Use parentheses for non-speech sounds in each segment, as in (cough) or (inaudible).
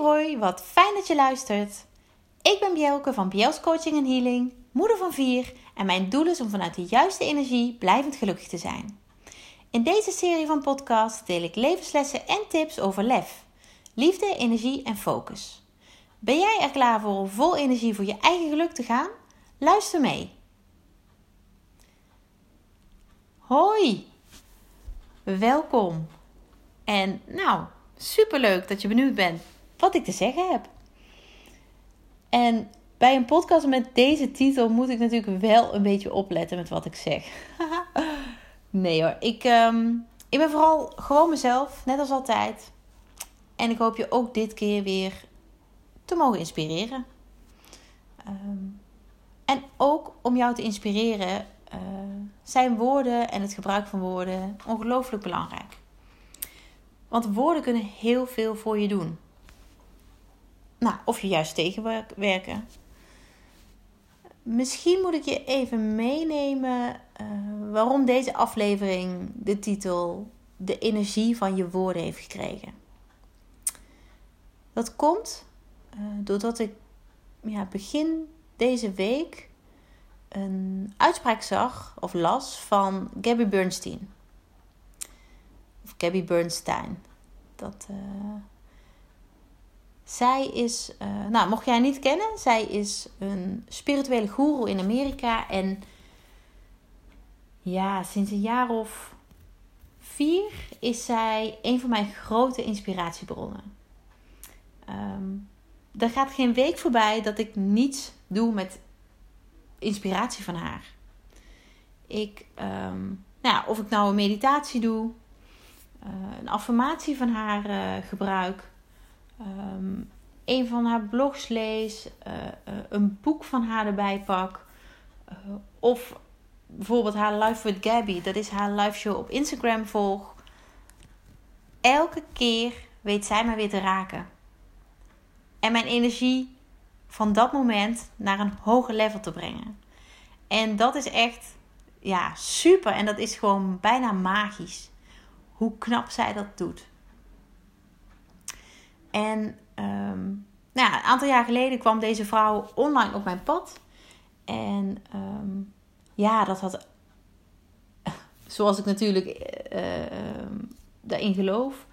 hoi, wat fijn dat je luistert. Ik ben Bjelke van Bjels Coaching en Healing, moeder van vier en mijn doel is om vanuit de juiste energie blijvend gelukkig te zijn. In deze serie van podcasts deel ik levenslessen en tips over lef, liefde, energie en focus. Ben jij er klaar voor om vol energie voor je eigen geluk te gaan? Luister mee. Hoi, welkom. En nou, superleuk dat je benieuwd bent wat ik te zeggen heb. En bij een podcast met deze titel moet ik natuurlijk wel een beetje opletten met wat ik zeg. (laughs) nee hoor, ik, um, ik ben vooral gewoon mezelf, net als altijd. En ik hoop je ook dit keer weer te mogen inspireren. Um, en ook om jou te inspireren uh, zijn woorden en het gebruik van woorden ongelooflijk belangrijk. Want woorden kunnen heel veel voor je doen. Nou, of je juist tegenwerken. Misschien moet ik je even meenemen uh, waarom deze aflevering de titel De energie van je woorden heeft gekregen. Dat komt uh, doordat ik ja, begin deze week een uitspraak zag of las van Gabby Bernstein. Of Gabby Bernstein. Dat, uh, zij is, uh, nou mocht jij niet kennen, zij is een spirituele guru in Amerika. En ja, sinds een jaar of vier is zij een van mijn grote inspiratiebronnen. Um, er gaat geen week voorbij dat ik niets doe met inspiratie van haar. Ik, um, nou ja, of ik nou een meditatie doe, uh, een affirmatie van haar uh, gebruik, um, een van haar blogs lees, uh, een boek van haar erbij pak, of bijvoorbeeld haar Live with Gabby, dat is haar live show op Instagram volg. Elke keer weet zij mij weer te raken. En mijn energie van dat moment naar een hoger level te brengen. En dat is echt ja, super. En dat is gewoon bijna magisch. Hoe knap zij dat doet. En um, nou ja, een aantal jaar geleden kwam deze vrouw online op mijn pad. En um, ja, dat had, (laughs) zoals ik natuurlijk uh, daarin geloof,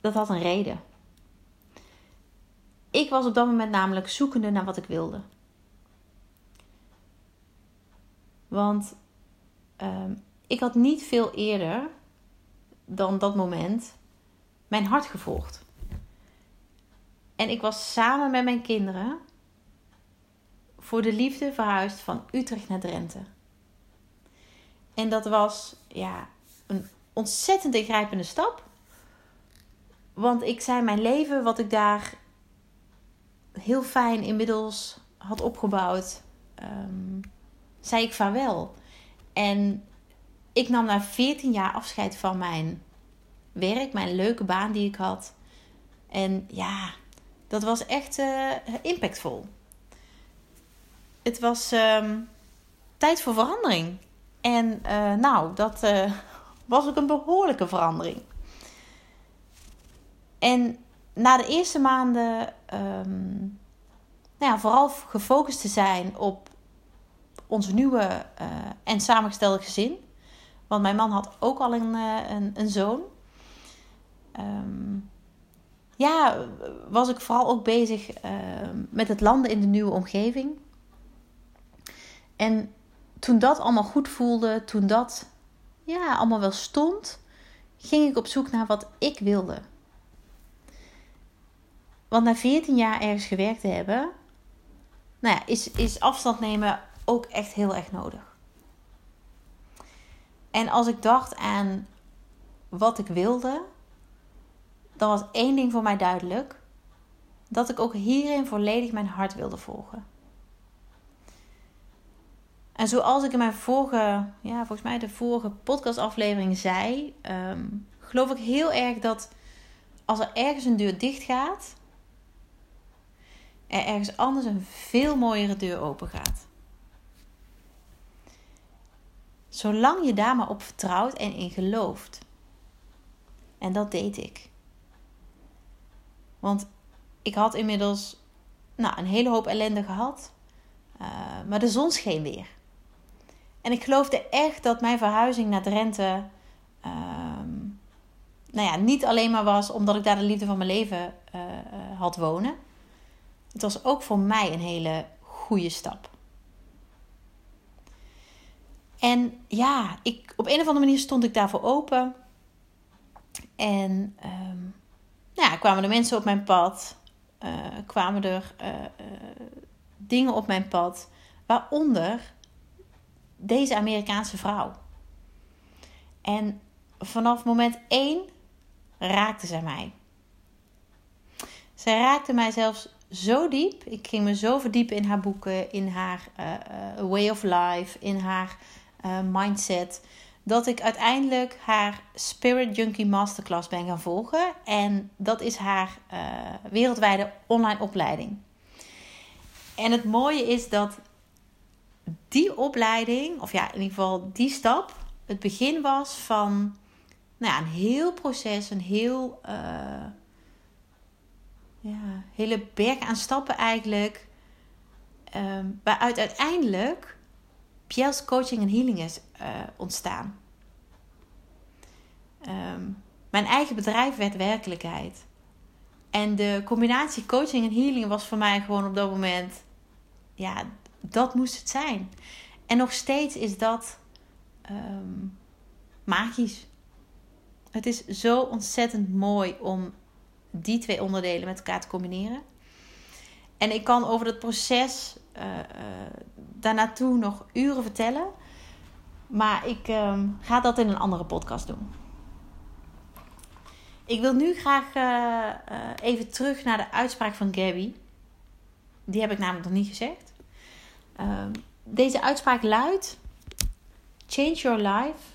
dat had een reden. Ik was op dat moment namelijk zoekende naar wat ik wilde. Want ik had niet veel eerder dan dat moment mijn hart gevolgd. En ik was samen met mijn kinderen voor de liefde verhuisd van Utrecht naar Drenthe. En dat was ja, een ontzettend ingrijpende stap. Want ik zei mijn leven, wat ik daar heel fijn inmiddels had opgebouwd, um, zei ik vaarwel. En ik nam na 14 jaar afscheid van mijn werk, mijn leuke baan die ik had. En ja, dat was echt uh, impactvol. Het was um, tijd voor verandering. En uh, nou, dat uh, (laughs) was ook een behoorlijke verandering. En na de eerste maanden um, nou ja, vooral gefocust te zijn op onze nieuwe en samengestelde gezin. Want mijn man had ook al een, een, een, zoon. Um, ja, was ik vooral ook bezig uh, met het landen in de nieuwe omgeving. En toen dat allemaal goed voelde, toen dat ja, allemaal wel stond, ging ik op zoek naar wat ik wilde. Want na 14 jaar ergens gewerkt te hebben, nou ja, is, is afstand nemen ook echt heel erg nodig. En als ik dacht aan wat ik wilde, dan was één ding voor mij duidelijk: dat ik ook hierin volledig mijn hart wilde volgen. En zoals ik in mijn vorige, ja, volgens mij de vorige podcastaflevering zei, um, geloof ik heel erg dat als er ergens een deur dicht gaat, er ergens anders een veel mooiere deur open gaat. Zolang je daar maar op vertrouwt en in gelooft. En dat deed ik. Want ik had inmiddels nou, een hele hoop ellende gehad. Uh, maar de zon scheen weer. En ik geloofde echt dat mijn verhuizing naar Drenthe. Uh, nou ja, niet alleen maar was omdat ik daar de liefde van mijn leven uh, had wonen. Het was ook voor mij een hele goede stap. En ja, ik, op een of andere manier stond ik daarvoor open. En um, nou ja, kwamen er mensen op mijn pad. Uh, kwamen er uh, uh, dingen op mijn pad. Waaronder deze Amerikaanse vrouw. En vanaf moment één raakte zij mij. Zij raakte mij zelfs zo diep. Ik ging me zo verdiepen in haar boeken, in haar way of life, in haar mindset dat ik uiteindelijk haar Spirit Junkie Masterclass ben gaan volgen. En dat is haar uh, wereldwijde online opleiding. En het mooie is dat die opleiding, of ja, in ieder geval die stap, het begin was van nou ja, een heel proces, een heel uh, ja, hele berg aan stappen eigenlijk. Um, waaruit uiteindelijk Pjel's Coaching en Healing is uh, ontstaan. Um, mijn eigen bedrijf werd werkelijkheid. En de combinatie coaching en healing was voor mij gewoon op dat moment, ja, dat moest het zijn. En nog steeds is dat um, magisch. Het is zo ontzettend mooi om die twee onderdelen met elkaar te combineren. En ik kan over dat proces uh, daarnaartoe nog uren vertellen. Maar ik uh, ga dat in een andere podcast doen. Ik wil nu graag uh, even terug naar de uitspraak van Gabby. Die heb ik namelijk nog niet gezegd. Ehm, deze uitspraak luidt: Change your life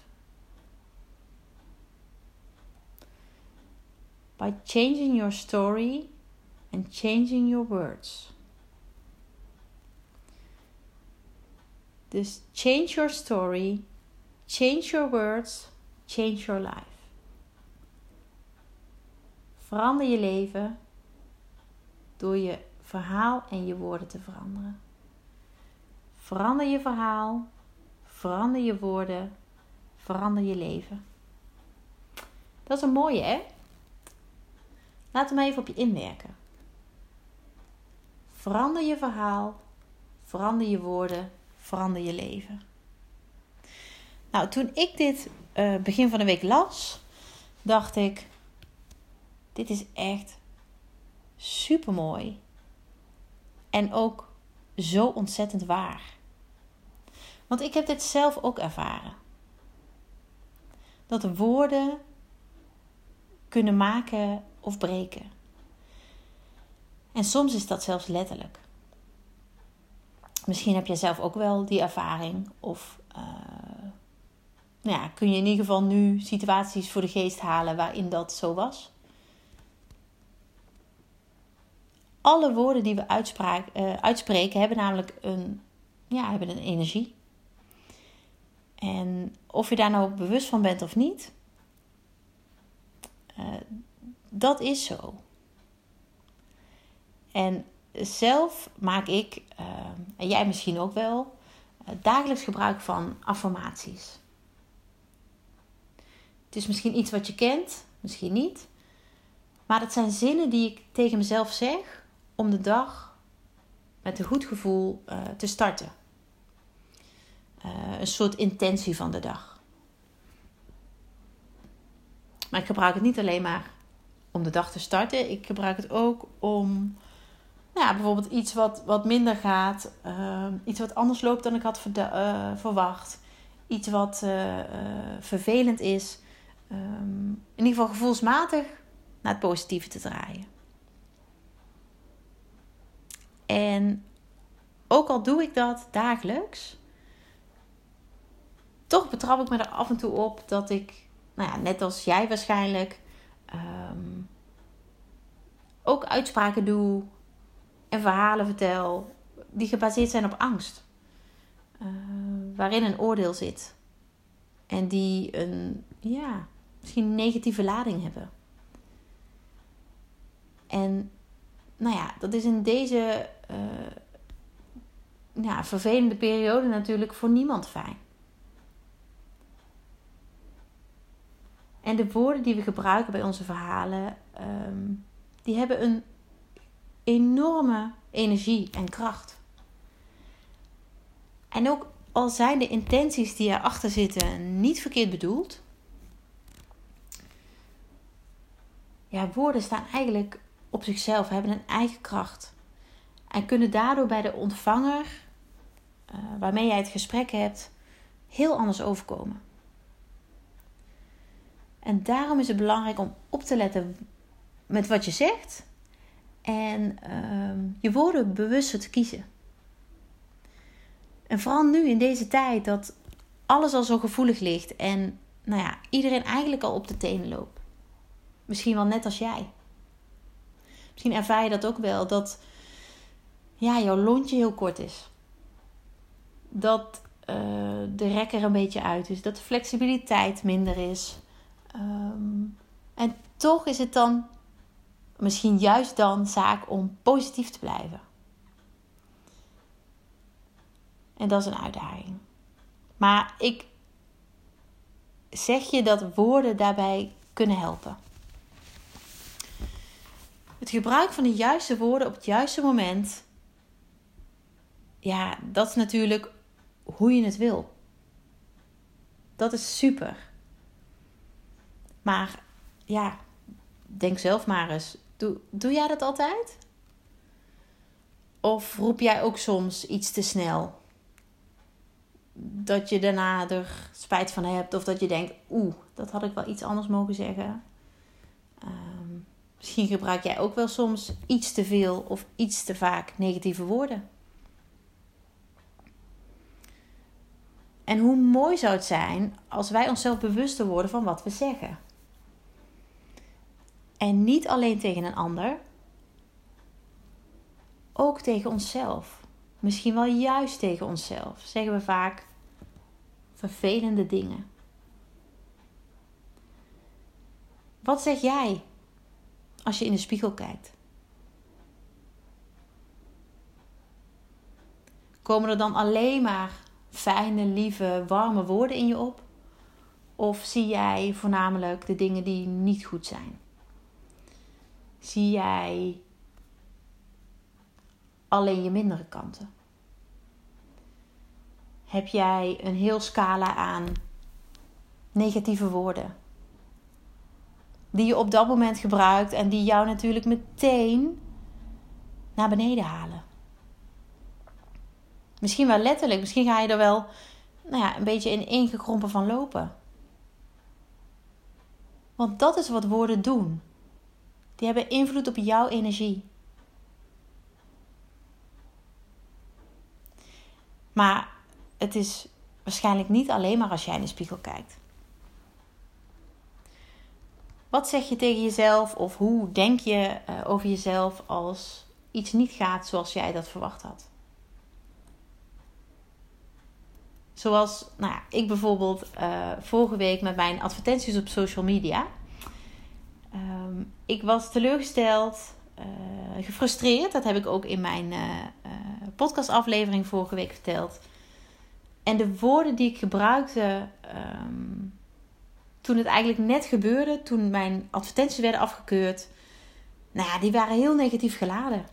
by changing your story and changing your words. Dus change your story, change your words, change your life. Verander je leven door je verhaal en je woorden te veranderen. Verander je verhaal, verander je woorden, verander je leven. Dat is een mooie, hè? Laat hem even op je inwerken. Verander je verhaal, verander je woorden, verander je leven. Nou, toen ik dit uh, begin van de week las, dacht ik: dit is echt super mooi. En ook zo ontzettend waar. Want ik heb dit zelf ook ervaren. Dat de woorden kunnen maken of breken. En soms is dat zelfs letterlijk. Misschien heb je zelf ook wel die ervaring. Of uh, nou ja, kun je in ieder geval nu situaties voor de geest halen waarin dat zo was. Alle woorden die we uh, uitspreken hebben namelijk een, ja, hebben een energie. En of je daar nou bewust van bent of niet, uh, dat is zo. En zelf maak ik, uh, en jij misschien ook wel, uh, dagelijks gebruik van affirmaties. Het is misschien iets wat je kent, misschien niet. Maar het zijn zinnen die ik tegen mezelf zeg om de dag met een goed gevoel uh, te starten. een soort intentie van de dag. Maar ik gebruik het niet alleen maar om de dag te starten. Ik gebruik het ook om nou ja, bijvoorbeeld iets wat, wat minder gaat, uh, iets wat anders loopt dan ik had uh, verwacht, iets wat uh, vervelend is, um, in ieder geval gevoelsmatig naar het positieve te draaien. En ook al doe ik dat dagelijks, toch betrap ik me er af en toe op dat ik, nou ja, net als jij waarschijnlijk, um, ook uitspraken doe en verhalen vertel die gebaseerd zijn op angst. Uh, waarin een oordeel zit. En die een, ja, misschien een negatieve lading hebben. En nou ja, dat is in deze uh, ja, vervelende periode natuurlijk voor niemand fijn. En de woorden die we gebruiken bij onze verhalen, ehm, die hebben een enorme energie en kracht. En ook al zijn de intenties die erachter zitten niet verkeerd bedoeld, ja, woorden staan eigenlijk op zichzelf, hebben een eigen kracht. En kunnen daardoor bij de ontvanger, uh, waarmee jij het gesprek hebt, heel anders overkomen. En daarom is het belangrijk om op te letten met wat je zegt en uh, je woorden bewust te kiezen. En vooral nu in deze tijd dat alles al zo gevoelig ligt en nou ja, iedereen eigenlijk al op de tenen loopt. Misschien wel net als jij. Misschien ervaar je dat ook wel, dat ja, jouw lontje heel kort is. Dat uh, de rekker een beetje uit is, dat de flexibiliteit minder is. Um, en toch is het dan, misschien juist dan, zaak om positief te blijven. En dat is een uitdaging. Maar ik zeg je dat woorden daarbij kunnen helpen. Het gebruik van de juiste woorden op het juiste moment. Ja, dat is natuurlijk hoe je het wil. Dat is super. Maar ja, denk zelf maar eens. Doe, doe jij dat altijd? Of roep jij ook soms iets te snel? Dat je daarna er spijt van hebt. Of dat je denkt, oeh, dat had ik wel iets anders mogen zeggen. Ehm, misschien gebruik jij ook wel soms iets te veel of iets te vaak negatieve woorden. En hoe mooi zou het zijn als wij onszelf bewuster worden van wat we zeggen. En niet alleen tegen een ander, ook tegen onszelf. Misschien wel juist tegen onszelf. Zeggen we vaak vervelende dingen. Wat zeg jij als je in de spiegel kijkt? Komen er dan alleen maar fijne, lieve, warme woorden in je op? Of zie jij voornamelijk de dingen die niet goed zijn? Zie jij alleen je mindere kanten? Heb jij een heel scala aan negatieve woorden? Die je op dat moment gebruikt en die jou natuurlijk meteen naar beneden halen. Misschien wel letterlijk, misschien ga je er wel nou ja, een beetje in ingekrompen van lopen. Want dat is wat woorden doen. Die hebben invloed op jouw energie. Maar het is waarschijnlijk niet alleen maar als jij in de spiegel kijkt. Wat zeg je tegen jezelf of hoe denk je uh, over jezelf als iets niet gaat zoals jij dat verwacht had? Zoals nou ja, ik bijvoorbeeld uh, vorige week met mijn advertenties op social media. Ehm, ik was teleurgesteld, uh, gefrustreerd. Dat heb ik ook in mijn uh, podcastaflevering vorige week verteld. En de woorden die ik gebruikte ehm, toen het eigenlijk net gebeurde, toen mijn advertenties werden afgekeurd, nou ja, die waren heel negatief geladen.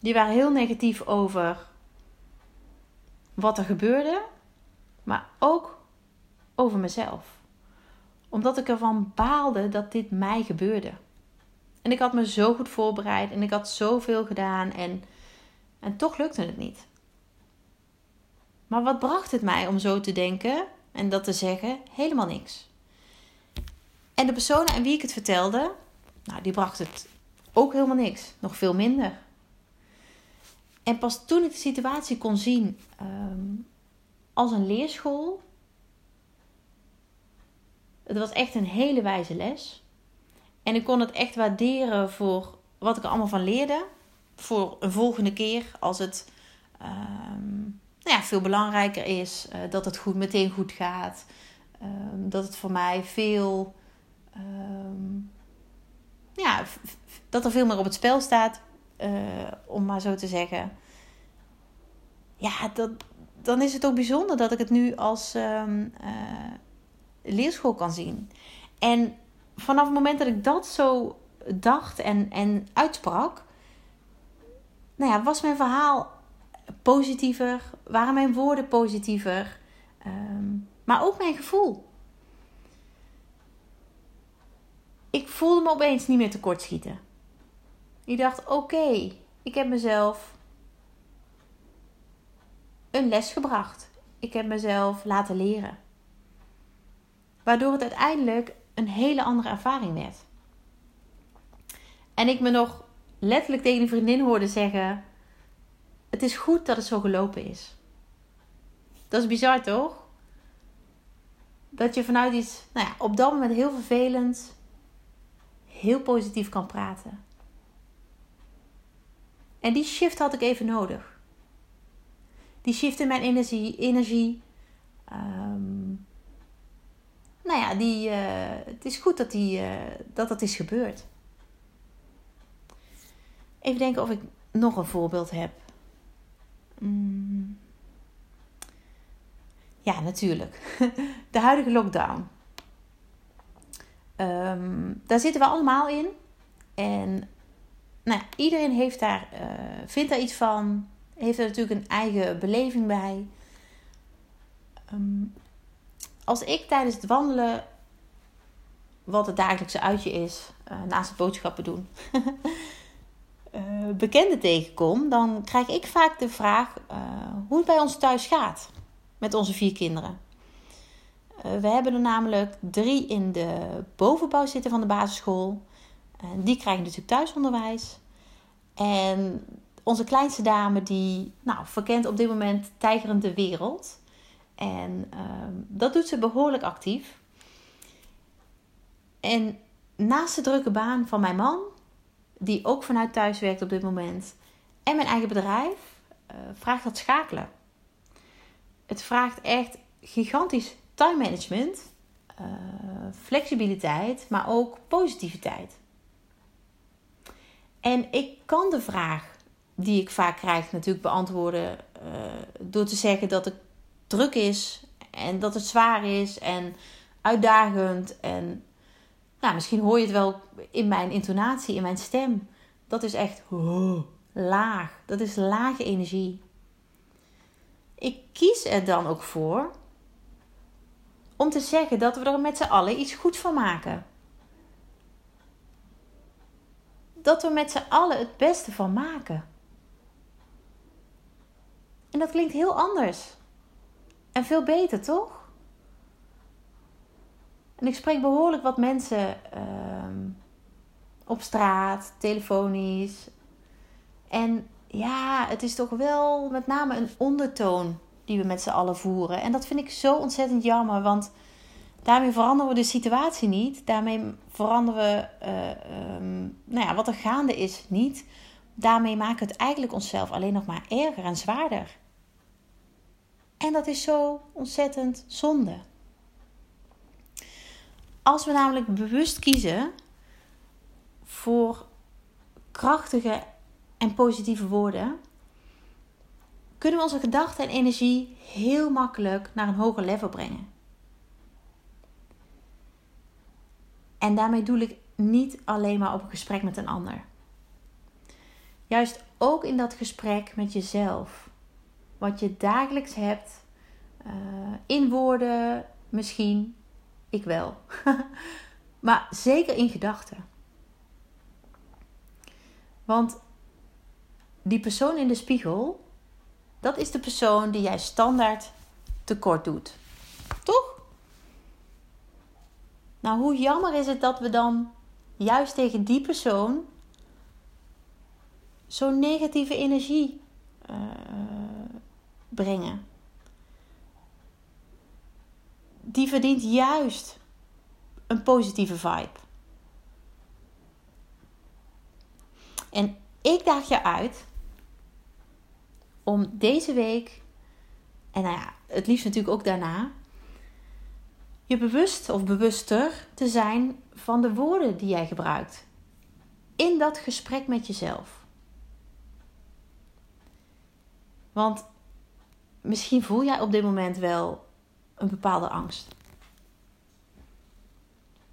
Die waren heel negatief over wat er gebeurde, maar ook over mezelf omdat ik ervan baalde dat dit mij gebeurde. En ik had me zo goed voorbereid en ik had zoveel gedaan en, en toch lukte het niet. Maar wat bracht het mij om zo te denken en dat te zeggen? Helemaal niks. En de personen aan wie ik het vertelde, nou, die bracht het ook helemaal niks. Nog veel minder. En pas toen ik de situatie kon zien ehm, als een leerschool, het was echt een hele wijze les. En ik kon het echt waarderen voor wat ik er allemaal van leerde. Voor een volgende keer als het um, nou ja, veel belangrijker is. Uh, dat het goed, meteen goed gaat. Um, dat het voor mij veel um, ja, dat er veel meer op het spel staat, uh, om maar zo te zeggen. Ja, dat, dan is het ook bijzonder dat ik het nu als um, leerschool kan zien. En vanaf het moment dat ik dat zo dacht en, en uitsprak, nou ja, was mijn verhaal positiever, waren mijn woorden positiever, um, maar ook mijn gevoel. Ik voelde me opeens niet meer tekortschieten. Ik dacht: oké, ik heb mezelf een les gebracht. Ik heb mezelf laten leren. Waardoor het uiteindelijk een hele andere ervaring werd. En ik me nog letterlijk tegen een vriendin hoorde zeggen: Het is goed dat het zo gelopen is. Dat is bizar toch? Dat je vanuit iets, nou ja, op dat moment heel vervelend, heel positief kan praten. En die shift had ik even nodig. Die shift in mijn energie. energie um, nou ja, die, uh, het is goed dat, die, uh, dat dat is gebeurd. Even denken of ik nog een voorbeeld heb. Mm. Ja, natuurlijk. (laughs) De huidige lockdown. Um, daar zitten we allemaal in. En nou, iedereen heeft daar, uh, vindt daar iets van. Heeft er natuurlijk een eigen beleving bij. Um, als ik tijdens het wandelen, wat het dagelijkse uitje is, uh, naast het boodschappen doen, uh, (laughs) bekenden tegenkom, dan krijg ik vaak de vraag uh, hoe het bij ons thuis gaat met onze vier kinderen. we hebben er namelijk drie in de bovenbouw zitten van de basisschool. die krijgen natuurlijk thuisonderwijs. En onze kleinste dame, die nou, verkent op dit moment tijgerend de wereld. En ehm, dat doet ze behoorlijk actief. En naast de drukke baan van mijn man, die ook vanuit thuis werkt op dit moment, en mijn eigen bedrijf, uh, vraagt dat schakelen. Het vraagt echt gigantisch time management, uh, flexibiliteit, maar ook positiviteit. En ik kan de vraag die ik vaak krijg natuurlijk beantwoorden uh, door te zeggen dat ik druk is en dat het zwaar is en uitdagend. En nou, misschien hoor je het wel in mijn intonatie, in mijn stem. Dat is echt oh, laag. Dat is lage energie. Ik kies er dan ook voor om te zeggen dat we er met z'n allen iets goed van maken. Dat we met z'n allen het beste van maken. En dat klinkt heel anders en veel beter, toch? En ik spreek behoorlijk wat mensen ehm, op straat, telefonisch. En ja, het is toch wel met name een ondertoon die we met z'n allen voeren. En dat vind ik zo ontzettend jammer, want daarmee veranderen we de situatie niet. Daarmee veranderen we uh, um, nou ja, wat er gaande is niet. Daarmee maken we het eigenlijk onszelf alleen nog maar erger en zwaarder. En dat is zo ontzettend zonde. Als we namelijk bewust kiezen voor krachtige en positieve woorden, kunnen we onze gedachten en energie heel makkelijk naar een hoger level brengen. En daarmee doe ik niet alleen maar op een gesprek met een ander. Juist ook in dat gesprek met jezelf wat je dagelijks hebt. Uh, in woorden misschien, ik wel. (laughs) maar zeker in gedachten. Want die persoon in de spiegel, dat is de persoon die jij standaard tekort doet. Toch? Nou, hoe jammer is het dat we dan juist tegen die persoon zo'n negatieve energie uh, brengen. Die verdient juist een positieve vibe. En ik daag je uit om deze week, en nou ja, het liefst natuurlijk ook daarna, je bewust of bewuster te zijn van de woorden die jij gebruikt. in dat gesprek met jezelf. Want misschien voel jij op dit moment wel een bepaalde angst.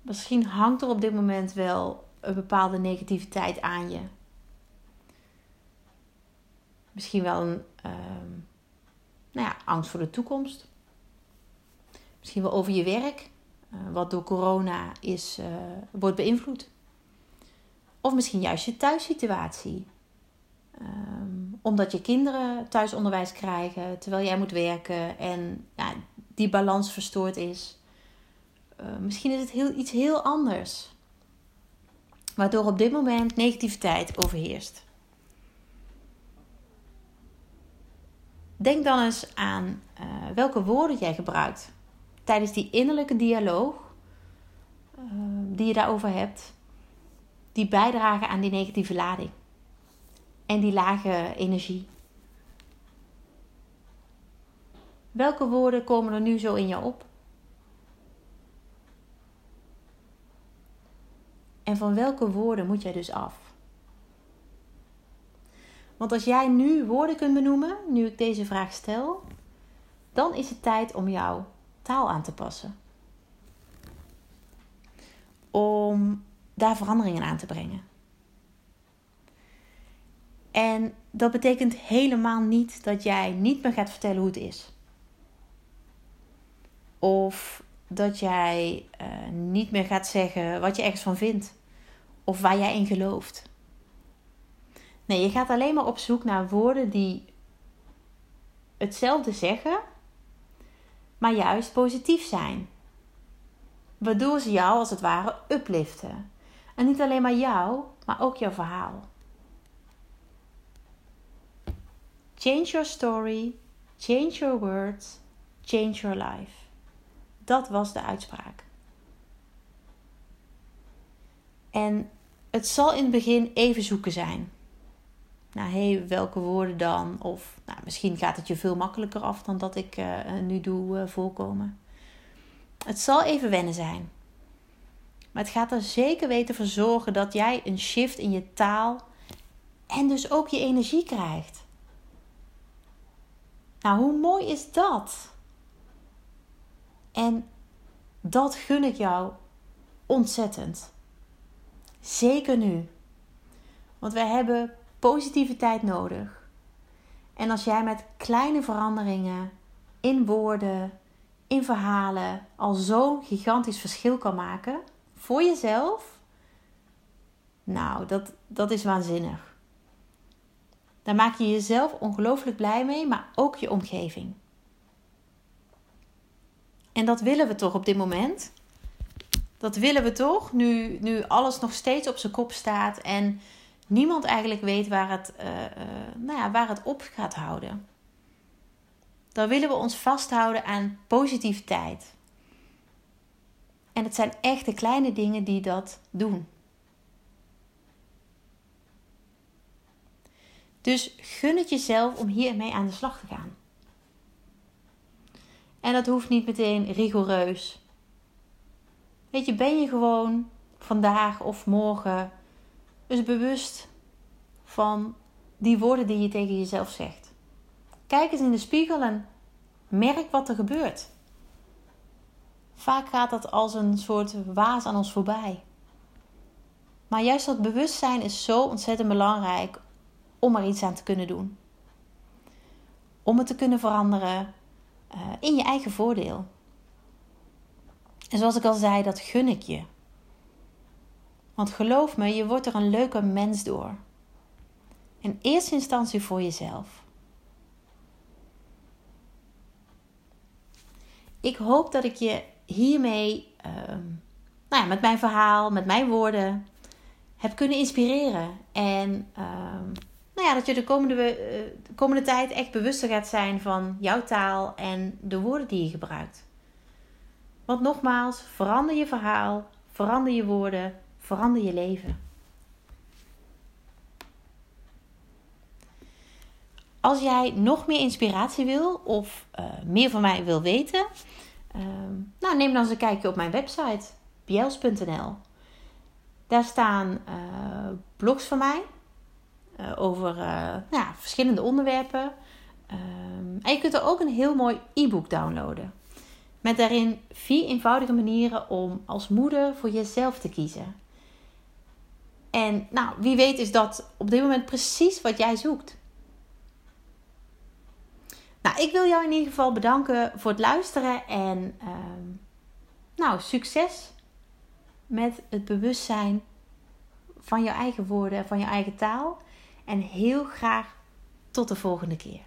Misschien hangt er op dit moment wel een bepaalde negativiteit aan je. Misschien wel een ehm, nou ja, angst voor de toekomst. Misschien wel over je werk, uh, wat door corona is, uh, wordt beïnvloed. Of misschien juist je thuissituatie. Um, omdat je kinderen thuisonderwijs krijgen terwijl jij moet werken en ja, die balans verstoord is. Uh, misschien is het heel, iets heel anders. Waardoor op dit moment negativiteit overheerst. Denk dan eens aan uh, welke woorden jij gebruikt tijdens die innerlijke dialoog uh, die je daarover hebt, die bijdragen aan die negatieve lading en die lage energie. Welke woorden komen er nu zo in je op? En van welke woorden moet jij dus af? Want als jij nu woorden kunt benoemen, nu ik deze vraag stel, dan is het tijd om jouw taal aan te passen. Om daar veranderingen aan te brengen. En dat betekent helemaal niet dat jij niet meer gaat vertellen hoe het is. Of dat jij uh, niet meer gaat zeggen wat je ergens van vindt. Of waar jij in gelooft. Nee, je gaat alleen maar op zoek naar woorden die hetzelfde zeggen, maar juist positief zijn. Waardoor ze jou als het ware upliften. En niet alleen maar jou, maar ook jouw verhaal. Change your story, change your words, change your life. Dat was de uitspraak. En het zal in het begin even zoeken zijn nou hé, hey, welke woorden dan? Of nou, misschien gaat het je veel makkelijker af dan dat ik uh, nu doe uh, voorkomen. Het zal even wennen zijn. Maar het gaat er zeker weten voor zorgen dat jij een shift in je taal en dus ook je energie krijgt. Nou, hoe mooi is dat? En dat gun ik jou ontzettend. Zeker nu. Want wij hebben positiviteit nodig. En als jij met kleine veranderingen in woorden, in verhalen al zo'n gigantisch verschil kan maken voor jezelf, nou, dat, dat is waanzinnig. Daar maak je jezelf ongelooflijk blij mee, maar ook je omgeving. En dat willen we toch op dit moment? Dat willen we toch, nu, nu alles nog steeds op zijn kop staat en niemand eigenlijk weet waar het, uh, uh, nou ja, waar het op gaat houden. Dan willen we ons vasthouden aan positiviteit. En het zijn echt de kleine dingen die dat doen. Dus gun het jezelf om hiermee aan de slag te gaan. En dat hoeft niet meteen rigoureus. Weet je, ben je gewoon vandaag of morgen dus bewust van die woorden die je tegen jezelf zegt. Kijk eens in de spiegel en merk wat er gebeurt. Vaak gaat dat als een soort waas aan ons voorbij. Maar juist dat bewustzijn is zo ontzettend belangrijk om er iets aan te kunnen doen. Om het te kunnen veranderen uh, in je eigen voordeel. En zoals ik al zei, dat gun ik je. Want geloof me, je wordt er een leuke mens door. In eerste instantie voor jezelf. Ik hoop dat ik je hiermee, uh, nou ja, met mijn verhaal, met mijn woorden, heb kunnen inspireren. En uh, nou ja, dat je de komende, de komende tijd echt bewuster gaat zijn van jouw taal en de woorden die je gebruikt. Want nogmaals, verander je verhaal, verander je woorden, Verander je leven. Als jij nog meer inspiratie wil of uh, meer van mij wil weten, uh, nou, neem dan eens een kijkje op mijn website biels.nl. Daar staan uh, blogs van mij uh, over nou ja, verschillende onderwerpen. Um, en je kunt er ook een heel mooi e-book downloaden. Met daarin vier eenvoudige manieren om als moeder voor jezelf te kiezen. En nou, wie weet is dat op dit moment precies wat jij zoekt. Nou, ik wil jou in ieder geval bedanken voor het luisteren en uh, nou, succes met het bewustzijn van je eigen woorden, van je eigen taal. En heel graag tot de volgende keer.